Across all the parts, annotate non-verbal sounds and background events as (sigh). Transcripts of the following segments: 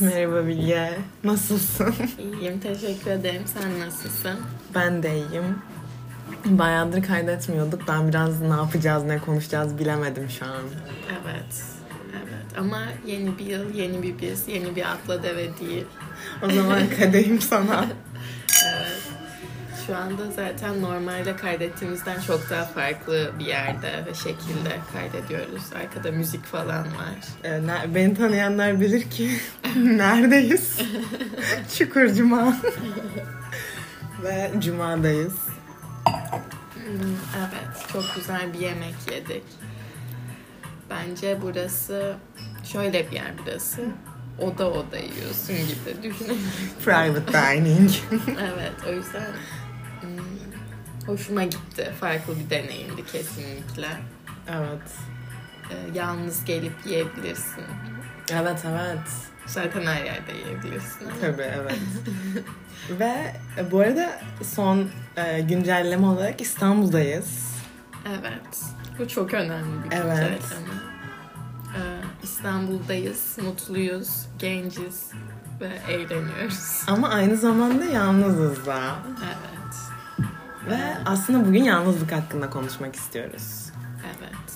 Merhaba Bilge. Nasılsın? İyiyim, teşekkür ederim. Sen nasılsın? Ben de iyiyim. Bayağıdır kaydetmiyorduk. Ben biraz ne yapacağız, ne konuşacağız bilemedim şu an. Evet, evet. Ama yeni bir yıl, yeni bir biz, yeni bir atla deve değil. O zaman kadehim sana. (laughs) Evet. Şu anda zaten normalde kaydettiğimizden çok daha farklı bir yerde ve şekilde kaydediyoruz. Arkada müzik falan var. Ee, beni tanıyanlar bilir ki (laughs) neredeyiz? (laughs) Çukur Cuma. (laughs) Ve Cuma'dayız. Hmm, Evet, çok güzel bir yemek yedik. Bence burası şöyle bir yer burası. Oda oda yiyorsun gibi düşünebilirim. Private dining. evet, o yüzden hoşuma gitti. Farklı bir deneyimdi kesinlikle. evet. Ee, yalnız gelip yiyebilirsin. Evet evet. Zaten her yerde yiyebilirsin. Tabii evet. (laughs) Ve e, bu arada son e, güncelleme olarak İstanbul'dayız. Evet. Bu çok önemli bir Evet. güncelleme. Ee, İstanbul'dayız, mutluyuz, genciz ve eğleniyoruz. Ama aynı zamanda yalnızız da. Evet. Ve aslında bugün yalnızlık hakkında konuşmak istiyoruz. Evet.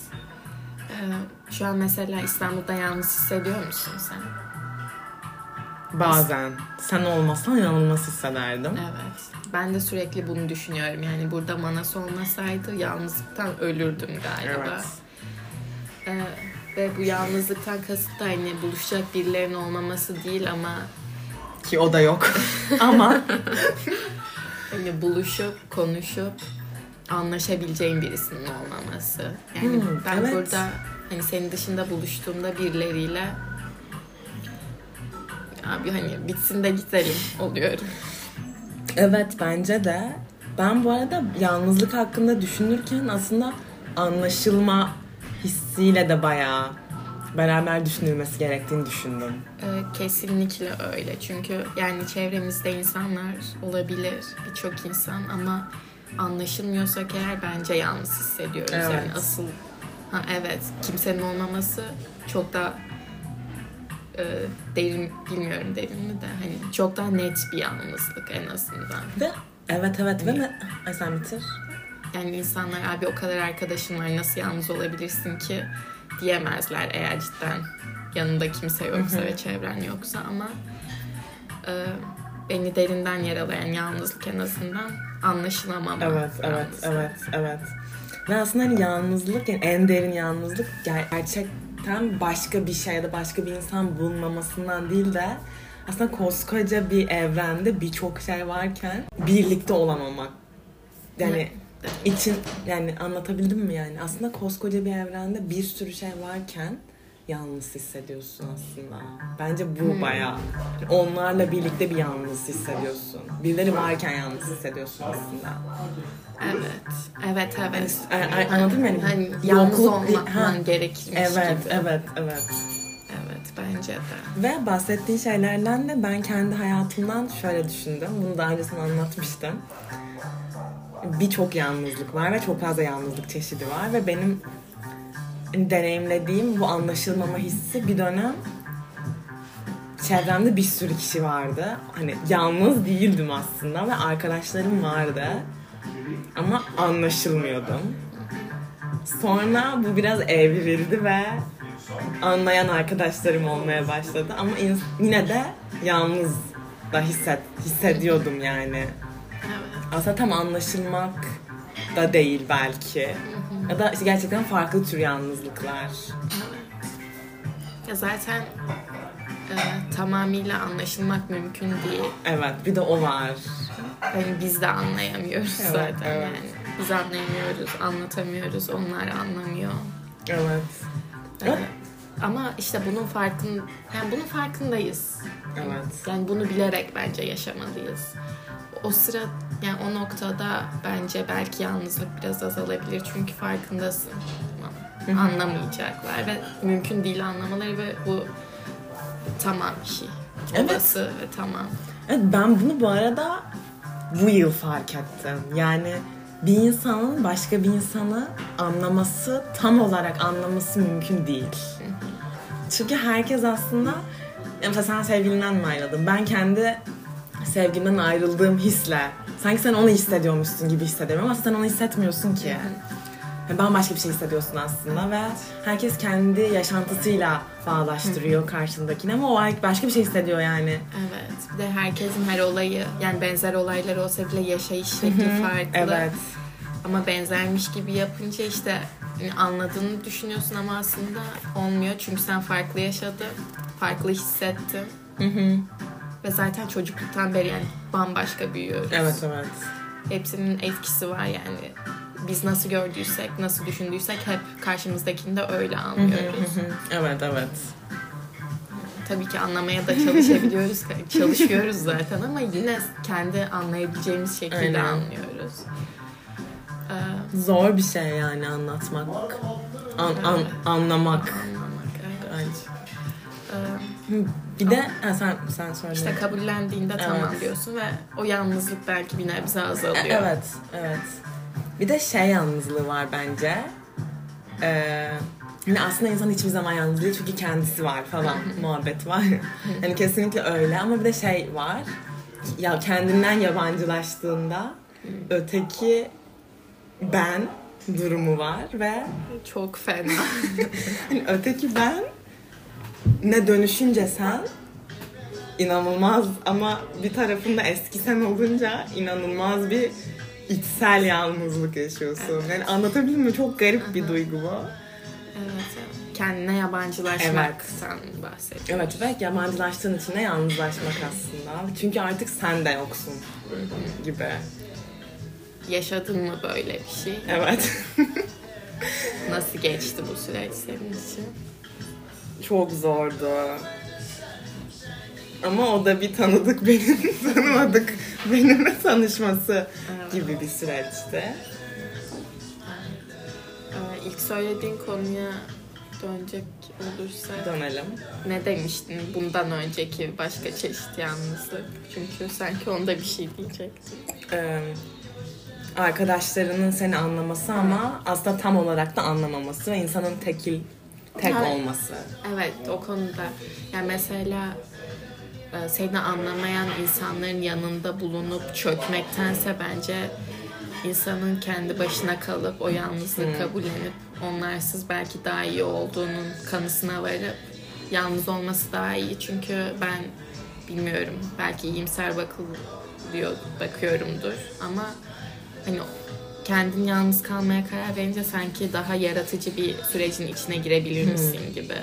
Ee, şu an mesela İstanbul'da yalnız hissediyor musun sen? Bazen sen olmasan yanılmaz hissederdim. Evet. Ben de sürekli bunu düşünüyorum. Yani burada Manas olmasaydı yalnızlıktan ölürdüm galiba. Evet. Ee, ve bu yalnızlıktan kasıt da hani buluşacak birilerinin olmaması değil ama Ki o da yok. (laughs) Ama hani buluşup konuşup anlaşabileceğin birisinin olmaması. Yani Hmm, ben evet. burada hani senin dışında buluştuğumda birileriyle abi hani bitsin de gidelim oluyorum. evet bence de. Ben bu arada yalnızlık hakkında düşünürken aslında anlaşılma hissiyle de bayağı beraber düşünülmesi gerektiğini düşündüm. Ee, kesinlikle öyle. Çünkü yani çevremizde insanlar olabilir. Birçok insan ama anlaşılmıyorsak eğer bence yalnız hissediyoruz. Evet. Yani asıl ha evet kimsenin olmaması çok daha e, derin bilmiyorum derin mi de hani çok daha net bir yalnızlık en azından. Ve evet evet ve ne? Ay sen bitir. Yani insanlar abi o kadar arkadaşın var nasıl yalnız olabilirsin ki diyemezler eğer cidden yanında kimse yoksa ve çevren yoksa ama e, beni derinden yaralayan yalnızlık en azından anlaşılamama. Evet, evet, evet, evet. Ve aslında hani yalnızlık, yani en derin yalnızlık ger- gerçekten başka bir şey ya da başka bir insan bulunmamasından değil de aslında koskoca bir evrende birçok şey varken birlikte olan olmak. Yani. İçin yani anlatabildim mi yani? Aslında koskoca bir evrende bir sürü şey varken yalnız hissediyorsun aslında. Bence bu Hmm. bayağı. Onlarla birlikte bir yalnız hissediyorsun. Birileri varken yalnız hissediyorsun aslında. Evet, evet, evet. Ay- anladın mı? Yani Hani yalnız olman gerekirmiş Evet, gibi. evet, evet. Evet, bence de. Ve bahsettiğin şeylerden de ben kendi hayatımdan şöyle düşündüm. Bunu daha önce sana anlatmıştım. Birçok yalnızlık var ve çok fazla yalnızlık çeşidi var ve benim deneyimlediğim bu anlaşılmama hissi bir dönem çevremde bir sürü kişi vardı. Hani yalnız değildim aslında ve arkadaşlarım vardı. Ama anlaşılmıyordum. Sonra bu biraz evrildi ve anlayan arkadaşlarım olmaya başladı ama in- yine de yalnız da hisset hissediyordum yani. Evet. Aslında tam anlaşılmak da değil belki. Ya da işte gerçekten farklı tür yalnızlıklar. Ya zaten e, tamamıyla anlaşılmak mümkün değil. Evet, bir de o var. Hani biz de anlayamıyoruz Evet, zaten evet. yani. Biz anlayamıyoruz, anlatamıyoruz, onlar anlamıyor. Evet. Ee, Evet. ama işte bunun farkın, yani bunun farkındayız. Evet. Yani bunu bilerek bence yaşamalıyız. O sıra, yani o noktada bence belki yalnızlık biraz azalabilir çünkü farkındasın. Ama Anlamayacaklar ve mümkün değil anlamaları ve bu tamam bir şey. Evet. Olası ve tamam. Evet, ben bunu bu arada bu yıl fark ettim. Yani bir insanın başka bir insanı anlaması, tam olarak anlaması mümkün değil. Çünkü herkes aslında mesela sen sevgilinden mi ayrıldın? Ben kendi sevgimden ayrıldığım hisle sanki sen onu hissediyormuşsun gibi hissediyorum ama sen onu hissetmiyorsun ki. Yani bambaşka bir şey hissediyorsun aslında ve herkes kendi yaşantısıyla bağlaştırıyor karşındakini ama o başka bir şey hissediyor yani. Evet. Bir de herkesin her olayı yani benzer olaylar olsa bile yaşayış şekli farklı. Evet. Ama benzermiş gibi yapınca işte yani anladığını düşünüyorsun ama aslında olmuyor. Çünkü sen farklı yaşadın, farklı hissettin. Hı hı. Ve zaten çocukluktan beri yani bambaşka büyüyoruz. Evet evet. Hepsinin etkisi var yani. Biz nasıl gördüysek, nasıl düşündüysek hep karşımızdakini de öyle anlıyoruz. Evet evet. Tabii ki anlamaya da çalışabiliyoruz. (laughs) Çalışıyoruz zaten ama yine kendi anlayabileceğimiz şekilde Aynen. anlıyoruz. Ee, Zor bir şey yani anlatmak. An, an, anlamak. Bir de ha, sen sen söyle. İşte kabullendiğinde tamam Evet. diyorsun ve o yalnızlık belki bir nebze azalıyor. Evet, evet. Bir de şey yalnızlığı var bence. Ee, hani aslında insan hiçbir zaman yalnız değil çünkü kendisi var falan (laughs) muhabbet var. hani kesinlikle öyle ama bir de şey var. Ya kendinden yabancılaştığında öteki ben durumu var ve Çok fena. (laughs) hani öteki ben ne dönüşünce sen inanılmaz ama bir tarafında eski sen olunca inanılmaz bir içsel yalnızlık yaşıyorsun. Yani anlatabildim mi? Çok garip bir duygu bu. evet. Kendine yabancılaşmaktan bahsediyorum. Evet ve yabancılaştığın için de yalnızlaşmak aslında. Çünkü artık sen de yoksun gibi. Yaşadın mı böyle bir şey? Evet. Nasıl geçti bu süreç senin için? Çok zordu. Ama o da bir tanıdık benim (laughs) tanımadık benimle tanışması Evet. gibi bir süreçti. Ee, ilk söylediğin konuya dönecek olursa Dönelim. ne demiştin bundan önceki başka çeşit yalnızlık? Çünkü sanki onda bir şey diyecektin. Ee, arkadaşlarının seni anlaması ama aslında tam olarak da anlamaması ve insanın tekil tek Ha. olması. Evet o konuda. Yani mesela e, seni anlamayan insanların yanında bulunup çökmektense bence insanın kendi başına kalıp o yalnızlığı kabullenip onlarsız belki daha iyi olduğunun kanısına varıp yalnız olması daha iyi. Çünkü ben bilmiyorum belki iyimser bakılıyor bakıyorumdur ama hani kendin yalnız kalmaya karar verince sanki daha yaratıcı bir sürecin içine girebilir misin gibi.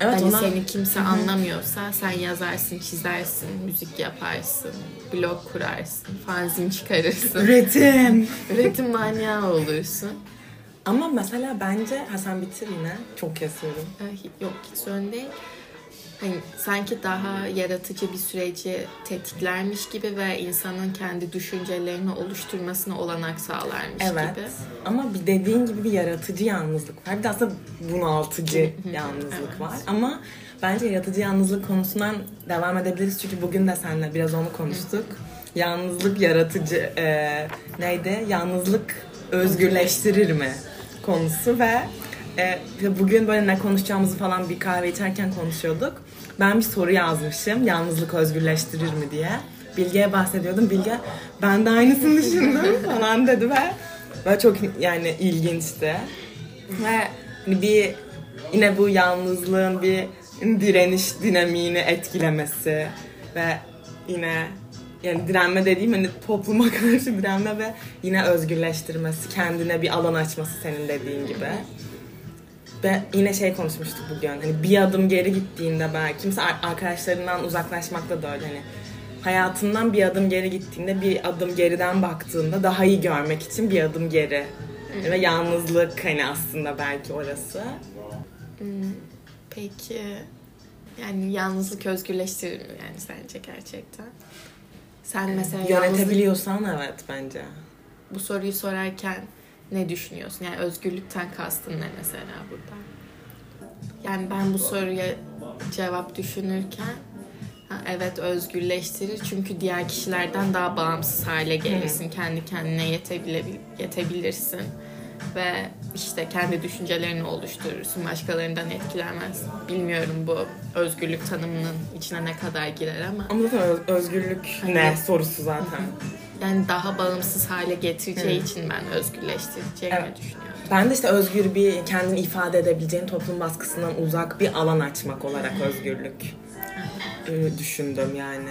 Evet hani ona seni kimse anlamıyorsa sen yazarsın, çizersin, müzik yaparsın, blog kurarsın, fanzin çıkarırsın. üretim. (laughs) Üretim manyağı olursun. Ama mesela bence Hasan bitir yine. Çok. Ee, Yok hiç sorun değil. Hani sanki daha yaratıcı bir süreci tetiklermiş gibi ve insanın kendi düşüncelerini oluşturmasına olanak sağlarmış Evet. gibi. Ama bir dediğin gibi bir yaratıcı yalnızlık var. Bir de aslında bunaltıcı yalnızlık Evet. var. Ama bence yaratıcı yalnızlık konusundan devam edebiliriz. Çünkü bugün de seninle biraz onu konuştuk. Yalnızlık yaratıcı e, neydi? Yalnızlık özgürleştirir mi? Konusu ve e, bugün böyle ne konuşacağımızı falan bir kahve içerken konuşuyorduk. Ben bir soru yazmışım. Yalnızlık özgürleştirir mi diye. Bilge'ye bahsediyordum. Bilge ben de aynısını düşündüm (laughs) falan dedi ve böyle çok yani ilginçti. Ve hani bir yine bu yalnızlığın bir direniş dinamiğini etkilemesi ve yine yani direnme dediğim hani topluma (laughs) karşı direnme ve yine özgürleştirmesi, kendine bir alan açması senin dediğin gibi. Ve yine şey konuşmuştuk bugün. Hani bir adım geri gittiğinde belki kimse ar- arkadaşlarından uzaklaşmakta da öyle hani hayatından bir adım geri gittiğinde bir adım geriden baktığında daha iyi görmek için bir adım geri. Ve yalnızlık hani aslında belki orası. Peki yani yalnızlık özgürleştirir mi yani sence gerçekten? Sen mesela yalnızlık, Yönetebiliyorsan evet bence. bu soruyu sorarken ne düşünüyorsun? Yani özgürlükten kastın ne mesela burada? Yani ben bu soruya cevap düşünürken ha, evet özgürleştirir çünkü diğer kişilerden daha bağımsız hale gelirsin. Kendi kendine yetebile, yetebilirsin ve işte kendi düşüncelerini oluşturursun. Başkalarından etkilenmez. Bilmiyorum bu özgürlük tanımının içine ne kadar girer ama Ama zaten öz- özgürlük Hani- ne sorusu zaten. yani daha bağımsız hale getireceği için ben özgürleştireceğini Evet. düşünüyorum. Ben de işte özgür bir kendini ifade edebileceğin toplum baskısından uzak bir alan açmak olarak özgürlük düşündüm yani.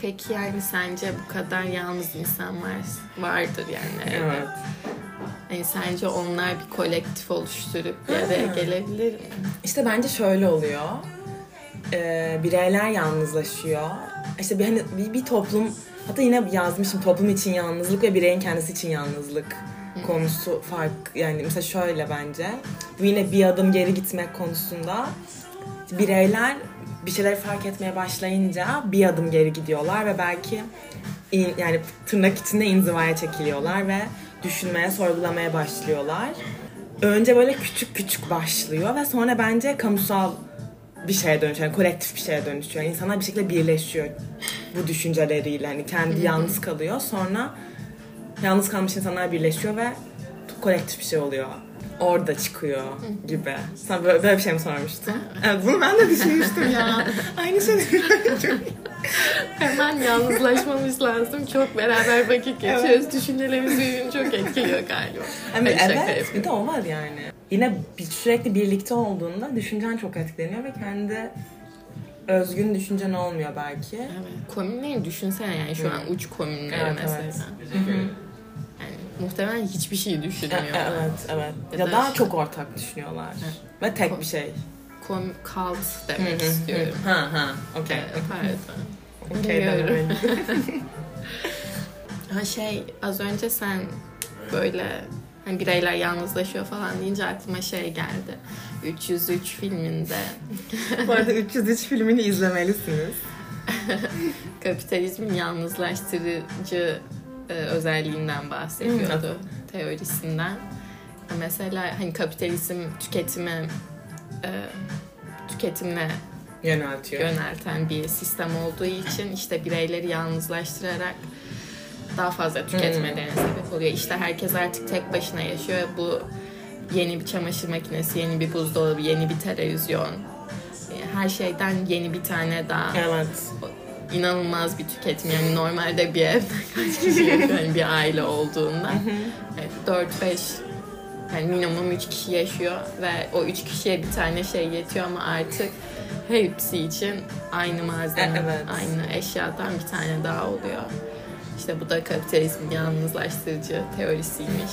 Peki yani sence bu kadar yalnız insan var, vardır yani. Evet. Yani sence onlar bir kolektif oluşturup bir araya gelebilir mi? İşte bence şöyle oluyor. Ee, bireyler yalnızlaşıyor. İşte bir, hani bir, bir toplum, hatta yine yazmışım toplum için yalnızlık ve bireyin kendisi için yalnızlık konusu fark. Yani mesela şöyle bence. Bu yine bir adım geri gitmek konusunda bireyler bir şeyleri fark etmeye başlayınca bir adım geri gidiyorlar ve belki in- yani tırnak içinde inzivaya çekiliyorlar ve düşünmeye, sorgulamaya başlıyorlar. Önce böyle küçük küçük başlıyor ve sonra bence kamusal bir şeye dönüşüyor, yani kolektif bir şeye dönüşüyor. İnsanlar bir şekilde birleşiyor bu düşünceleriyle. Hani kendi yalnız kalıyor. Sonra yalnız kalmış insanlar birleşiyor ve kolektif bir şey oluyor. Orada çıkıyor gibi. Sen böyle, böyle bir şey mi sormuştun? Evet bunu ben de düşünmüştüm ya. (laughs) Aynı şey. (laughs) Hemen yalnızlaşmamız lazım. Çok beraber vakit geçiyoruz. Düşüncelerimiz birbirini çok etkiliyor galiba. Şaka evet yapıyorum. bir de o var yani. Yine bir, sürekli birlikte olduğunda düşüncen çok etkileniyor ve kendi özgün düşüncen olmuyor belki. Evet. Komünleri düşünsene yani şu an uç komünleri Evet, mesela. evet. Yani muhtemelen hiçbir şey E- düşünmüyorlar. evet, evet. Ya Ya, da daha çok ortak düşünüyorlar. Ve tek bir şey. Kom kalt demek istiyorum. Ha ha, okey. Evet, Pardon. Demek. (laughs) Ha şey az önce sen böyle hani bireyler yalnızlaşıyor falan deyince aklıma şey geldi. 303 filminde Bu arada 303 filmini izlemelisiniz. (laughs) kapitalizmin yalnızlaştırıcı e, özelliğinden bahsediyordu teorisinden. Mesela hani kapitalizm tüketime e, tüketimle Yöneltiyor. yönelten bir sistem olduğu için işte bireyleri yalnızlaştırarak daha fazla tüketmelerine sebep oluyor. İşte herkes artık tek başına yaşıyor. Bu yeni bir çamaşır makinesi, yeni bir buzdolabı, yeni bir televizyon. e, Her şeyden yeni bir tane daha Evet. inanılmaz bir tüketim. Yani normalde bir evde (laughs) kaç kişi yani bir aile olduğunda. Evet, 4-5 yani minimum 3 kişi yaşıyor ve o 3 kişiye bir tane şey yetiyor ama artık hepsi için aynı malzeme, E- evet. aynı eşyadan bir tane daha oluyor. İşte bu da kapitalizmin yalnızlaştırıcı teorisiymiş.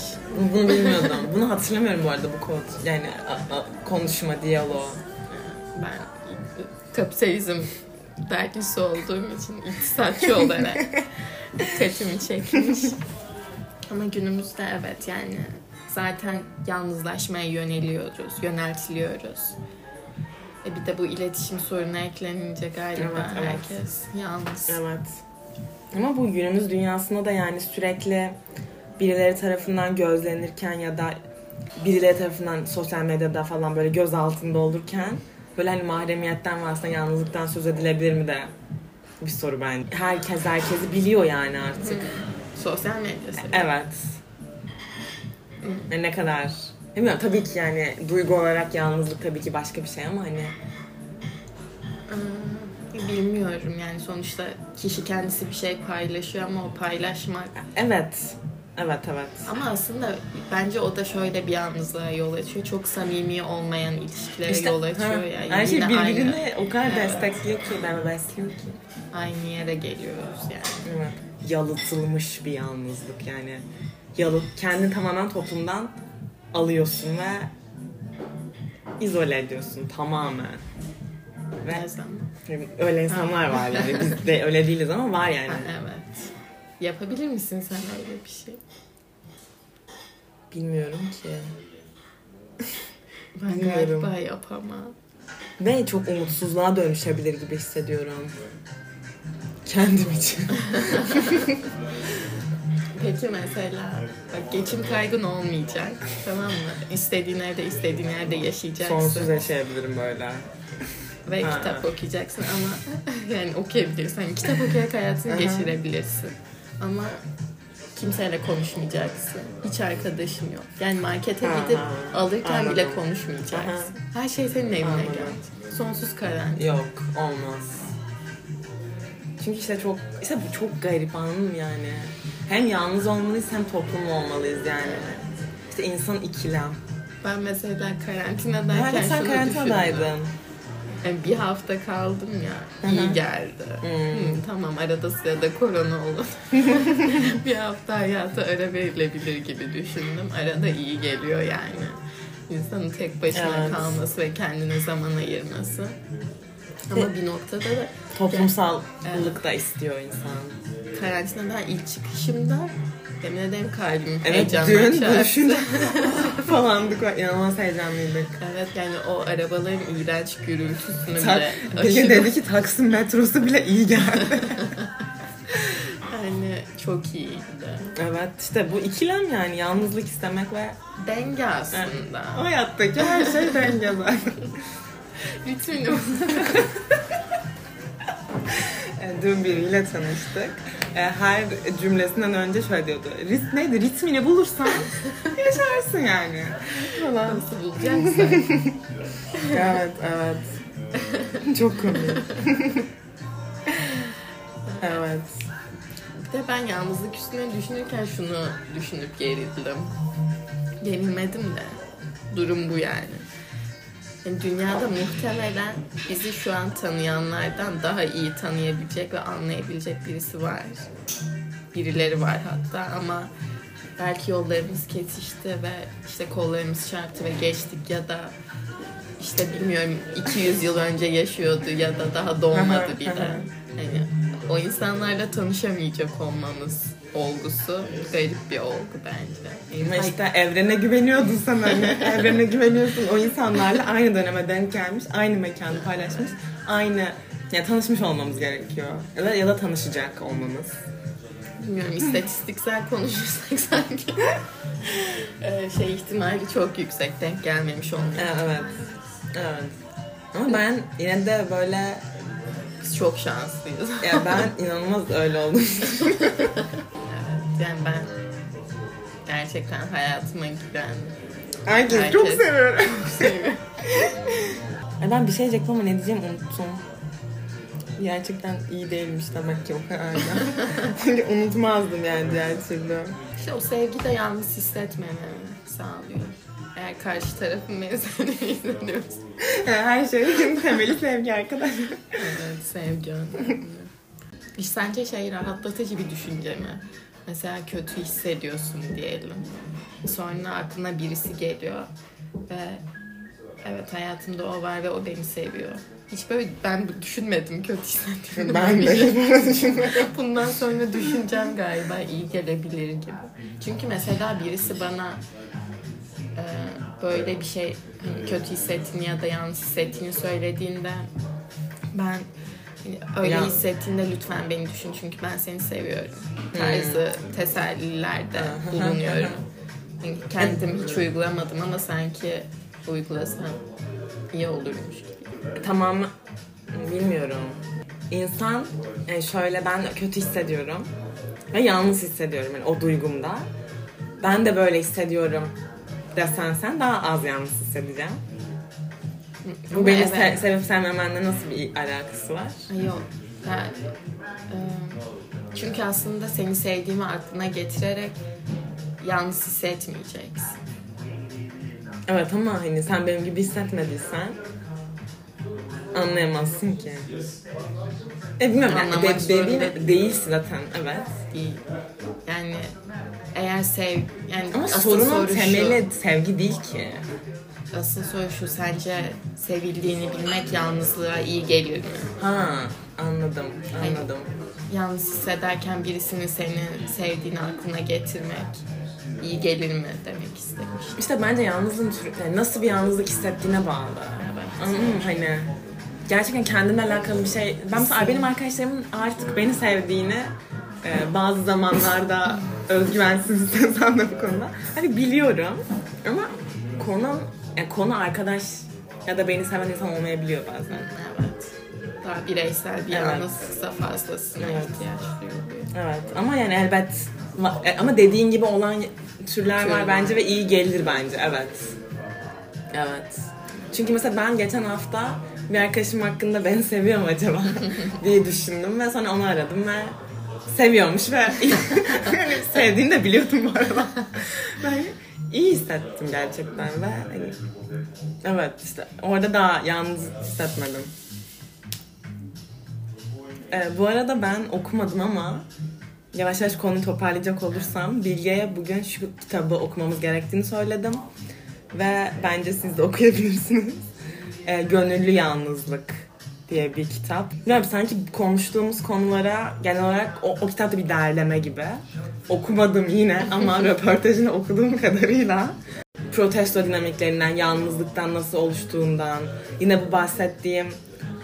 Bunu bilmiyordum. Bunu hatırlamıyorum bu arada bu kod. Yani a- a- konuşma, diyalog. Ben kapitalizm dergisi olduğum için iktisatçı olarak dikkatimi çekmiş. Ama günümüzde evet yani zaten yalnızlaşmaya yöneliyoruz, yöneltiliyoruz. E bir de bu iletişim sorunu eklenince galiba Evet, evet. herkes yalnız. Evet. Ama bu günümüz dünyasında da yani sürekli birileri tarafından gözlenirken ya da birileri tarafından sosyal medyada falan böyle göz altında olurken böyle hani mahremiyetten ve aslında yalnızlıktan söz edilebilir mi de bir soru bence. Herkes herkesi biliyor yani artık. Sosyal medyası. Evet. Yani ne kadar Bilmiyorum tabii ki yani duygu olarak yalnızlık tabii ki başka bir şey ama hani Ee, Bilmiyorum yani sonuçta kişi kendisi bir şey paylaşıyor ama o paylaşmak evet. Evet evet. Ama aslında bence o da şöyle bir yalnızlığa yol açıyor. Çok samimi olmayan ilişkilere İşte, yol açıyor ha, ya. her şey birbirini aynı, o kadar Evet. destekliyor ki, ben besliyor ki. aynı yere geliyoruz yani. Evet. Yalıtılmış bir yalnızlık yani. Yalı, kendini tamamen toplumdan alıyorsun ve izole ediyorsun tamamen. Ve öyle insanlar var yani. Biz de öyle değiliz ama var (laughs) yani. Ha, evet. Yapabilir misin sen öyle bir şey? Bilmiyorum ki. (laughs) Ben Bilmiyorum. galiba yapamam. Ve çok umutsuzluğa dönüşebilir gibi hissediyorum. Kendim için. (laughs) Peki mesela bak geçim kaygın olmayacak. Tamam mı? İstediğin evde istediğin yerde yaşayacaksın. Sonsuz yaşayabilirim böyle. Ve Ha. kitap okuyacaksın ama (laughs) yani okuyabilirsin. Kitap okuyarak hayatını Aha. geçirebilirsin. Ama kimseyle konuşmayacaksın. Hiç arkadaşın yok. Yani markete gidip Aha, alırken bile anladım. konuşmayacaksın. Her şey senin evine gelecek. Sonsuz karantina. Yok olmaz. Çünkü işte çok işte bu çok garip anladın yani. Hem yalnız olmalıyız hem toplumlu olmalıyız yani. İşte insan ikilem. Ben mesela karantinadayken Nerede sen şunu karantinadaydın? düşündüm. Yani bir hafta kaldım ya. Hı hı. iyi geldi. Hmm, tamam arada sırada korona olur. (laughs) bir hafta hayata ara verilebilir gibi düşündüm. Arada iyi geliyor yani. İnsanın tek başına Evet. kalması ve kendine zaman ayırması. Ama bir noktada da Toplumsallık da istiyor insan. karantinadan ilk çıkışımda yemin ederim kalbim Evet heyecanla dün çarptı. buluşun (laughs) falandık inanılmaz heyecanlıydık. Evet yani o arabaların iğrenç gürültüsünü Ta- bile aşırı- dedi ki Taksim metrosu bile iyi geldi. (laughs) Yani çok iyiydi. evet işte bu ikilem yani yalnızlık istemek ve Denge aslında. hayattaki her şey denge zaten. (laughs) Ritmini E, Dün biriyle tanıştık. E, Her cümlesinden önce şöyle diyordu. Rit neydi? Ritmini bulursan yaşarsın yani. Falan. nasıl bulacaksın? Evet, evet. Çok komik. evet. Bir de ben yalnızlık üstüne düşünürken şunu düşünüp gerildim. Gerilmedim de. Durum bu yani. Yani dünyada muhtemelen bizi şu an tanıyanlardan daha iyi tanıyabilecek ve anlayabilecek birisi var. Birileri var hatta ama belki yollarımız kesişti ve işte kollarımız çarptı ve geçtik ya da işte bilmiyorum 200 yıl önce yaşıyordu ya da daha doğmadı bile. Hani o insanlarla tanışamayacak olmamız olgusu garip bir olgu bence. Ama işte evrene güveniyordun sen hani. (laughs) evrene güveniyorsun. O insanlarla aynı döneme denk gelmiş, aynı mekanı paylaşmış, aynı ya tanışmış olmamız gerekiyor. Ya da, ya da tanışacak olmamız. Bilmiyorum istatistiksel konuşursak (laughs) sanki e, şey ihtimali çok yüksek denk gelmemiş olmuyor. E, Evet. Evet. Ama ben yine de böyle Biz çok şanslıyız. ya ben inanılmaz öyle oldum. (laughs) yani ben gerçekten hayatıma giren Herkes Herkes. çok seviyorum. (laughs) Ay ben bir şey diyecektim ama ne diyeceğim unuttum. Gerçekten iyi değilmiş demek ki o kadar da. Çünkü (laughs) unutmazdım yani diğer türlü. İşte o sevgi de yalnız hissetmememi sağlıyor. Eğer karşı tarafın beni (laughs) sevdiğini hissediyorsa. Her şeyin temeli sevgi arkadaşlar. Evet, sevgi. İş sence şey rahatlatıcı bir düşünce mi? Mesela kötü hissediyorsun diyelim. Sonra aklına birisi geliyor ve evet hayatımda o var ve o beni seviyor. Hiç böyle ben düşünmedim kötü hissettiğimi. Ben de böyle (laughs) düşünüyorum. Bundan sonra düşüneceğim galiba iyi gelebilir gibi. Çünkü mesela birisi bana e, böyle bir şey hani kötü hissettiğini ya da yalnız hissettiğini söylediğinde ben öyle Ya. hissettiğinde lütfen beni düşün çünkü ben seni seviyorum tarzı tesellilerde bulunuyorum. (laughs) Yani kendim hiç uygulamadım ama sanki uygulasam iyi olurmuş gibi. Tamam bilmiyorum. İnsan yani şöyle ben kötü hissediyorum ve yalnız hissediyorum yani o duygumda. Ben de böyle hissediyorum desen sen daha az yalnız hissedeceğim. Bu beni evet. se- sevip sevmemenle nasıl bir alakası var? Yok. Ben, e, çünkü aslında seni sevdiğimi aklına getirerek yalnız hissetmeyeceksin. Evet ama hani sen benim gibi hissetmediysen anlayamazsın ki. E bilmiyorum yani de, dediğin değilsin zaten evet. Değil. Yani eğer sev... Yani Ama sorunun temeli sevgi değil ki. Asıl soru şu sence sevildiğini bilmek yalnızlığa iyi gelir mi? Ha anladım anladım. Yalnız hissederken birisinin seni sevdiğini aklına getirmek iyi gelir mi demek istemiş. İşte bence yalnızlığın türü, yani nasıl bir yalnızlık hissettiğine bağlı. Evet. Anladın? Hani gerçekten kendimle alakalı bir şey. Ben mesela benim arkadaşlarımın artık beni sevdiğini e, bazı zamanlarda özgüvensiz (laughs) hissetsem de bu konuda. Hani biliyorum ama konu yani konu arkadaş ya da beni seven insan olmayabiliyor bazen. Evet. Daha bireysel bir Evet. yalnızlıksa fazlasına Evet. ihtiyaç duyuluyor. Evet ama yani elbet e, Ama dediğin gibi olan türler var bence ve iyi gelir bence. Evet. Evet. Çünkü mesela ben geçen hafta bir arkadaşım hakkında (laughs) beni seviyor mu acaba (laughs) diye düşündüm ve sonra onu aradım ve seviyormuş ve yani (laughs) sevdiğini de biliyordum bu arada. Ben iyi hissettim gerçekten ve hani evet işte orada da yalnız hissetmedim. Ee, bu arada ben okumadım ama yavaş yavaş konuyu toparlayacak olursam Bilge'ye bugün şu kitabı okumamız gerektiğini söyledim. Ve bence siz de okuyabilirsiniz. Ee, Gönüllü Yalnızlık diye bir kitap. Bilmiyorum sanki konuştuğumuz konulara genel olarak o, o kitapta bir derleme gibi. Okumadım yine ama (laughs) röportajını okuduğum kadarıyla protesto dinamiklerinden, yalnızlıktan nasıl oluştuğundan, yine bu bahsettiğim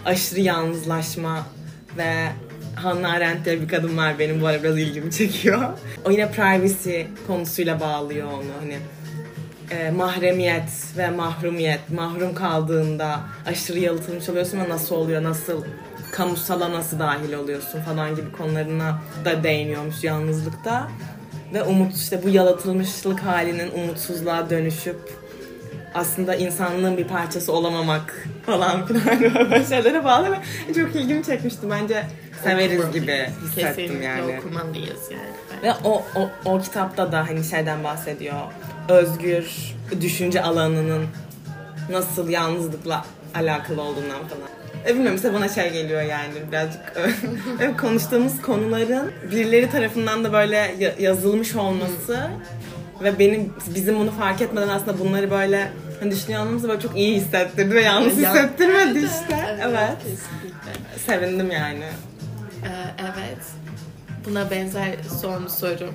aşırı yalnızlaşma ve Hannah Arendt diye bir kadın var benim bu ara biraz ilgimi çekiyor. O yine privacy konusuyla bağlıyor onu hani e, mahremiyet ve mahrumiyet, mahrum kaldığında aşırı yalıtılmış oluyorsun ve nasıl oluyor, nasıl kamusala nasıl dahil oluyorsun falan gibi konularına da değiniyormuş yalnızlıkta. Ve umut işte bu yalıtılmışlık halinin umutsuzluğa dönüşüp aslında insanlığın bir parçası olamamak falan filan (laughs) böyle şeylere bağlı ve çok ilgimi çekmişti. Bence severiz Okuma- gibi hissettim Kesinlikle yani. okumalıyız yani. Ve o, o, o kitapta da hani şeyden bahsediyor. Özgür düşünce alanının nasıl yalnızlıkla alakalı olduğundan falan. E bilmiyorum mesela bana şey geliyor yani birazcık (laughs) e, konuştuğumuz konuların birileri tarafından da böyle ya- yazılmış olması ve benim bizim bunu fark etmeden aslında bunları böyle hani düşünüyor böyle çok iyi hissettirdi ve yalnız Ya- hissettirmedi işte. Evet. Kesinlikle. Sevindim yani. Ee, evet. Buna benzer son soru.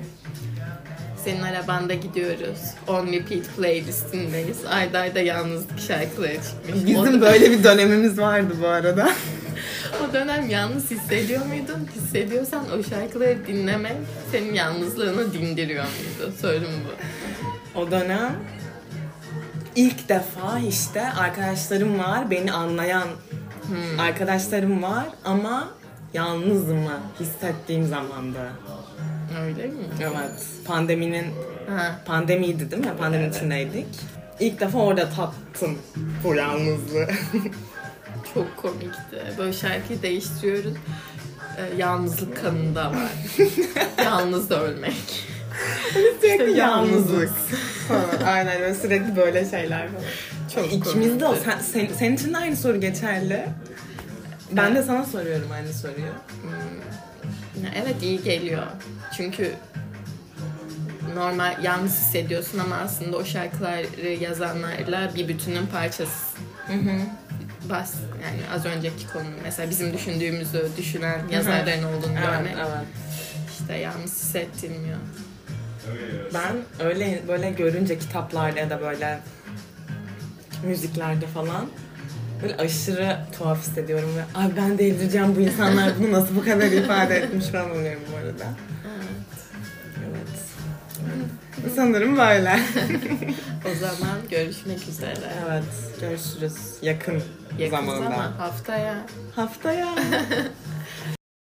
Senin arabanda gidiyoruz. On repeat playlistindeyiz. Ayda ayda yalnızlık şarkıları çıkmış. Bizim böyle bir dönemimiz vardı bu arada. (laughs) o dönem yalnız hissediyor muydun? Hissediyorsan o şarkıları dinlemek senin yalnızlığını dindiriyor muydu? Sorun bu. O dönem ilk defa işte arkadaşlarım var, beni anlayan arkadaşlarım var ama yalnızımı hissettiğim zamanda. Öyle mi? Evet. Pandeminin Ha. pandemiydi değil mi? Pandeminin içindeydik. İlk defa orada tattım bu yalnızlığı. (laughs) Çok komikti. Böyle şarkıyı değiştiriyoruz. Ee, yalnızlık kanında var. (laughs) Yalnız ölmek. sürekli İşte yalnızlık. falan. Aynen böyle sürekli böyle şeyler falan. Çok İkimiz de o. Sen, sen- senin için de aynı soru geçerli. Ben de sana soruyorum aynı soruyu. Ya Evet iyi geliyor. Çünkü normal yalnız hissediyorsun ama aslında o şarkıları yazanlarla bir bütünün parçası. Bas yani az önceki konu mesela bizim düşündüğümüzü düşünen yazarların olduğunu Evet, görmek evet. işte yalnız hissettirmiyor. Ben öyle böyle görünce kitaplarda ya da böyle müziklerde falan böyle aşırı tuhaf hissediyorum ve ay ben delireceğim bu insanlar bunu nasıl bu kadar ifade etmiş falan oluyorum bu arada. Evet. Sanırım böyle. O zaman görüşmek üzere. Evet. Görüşürüz yakın, Yakın zamanda. zaman haftaya. Haftaya. (laughs)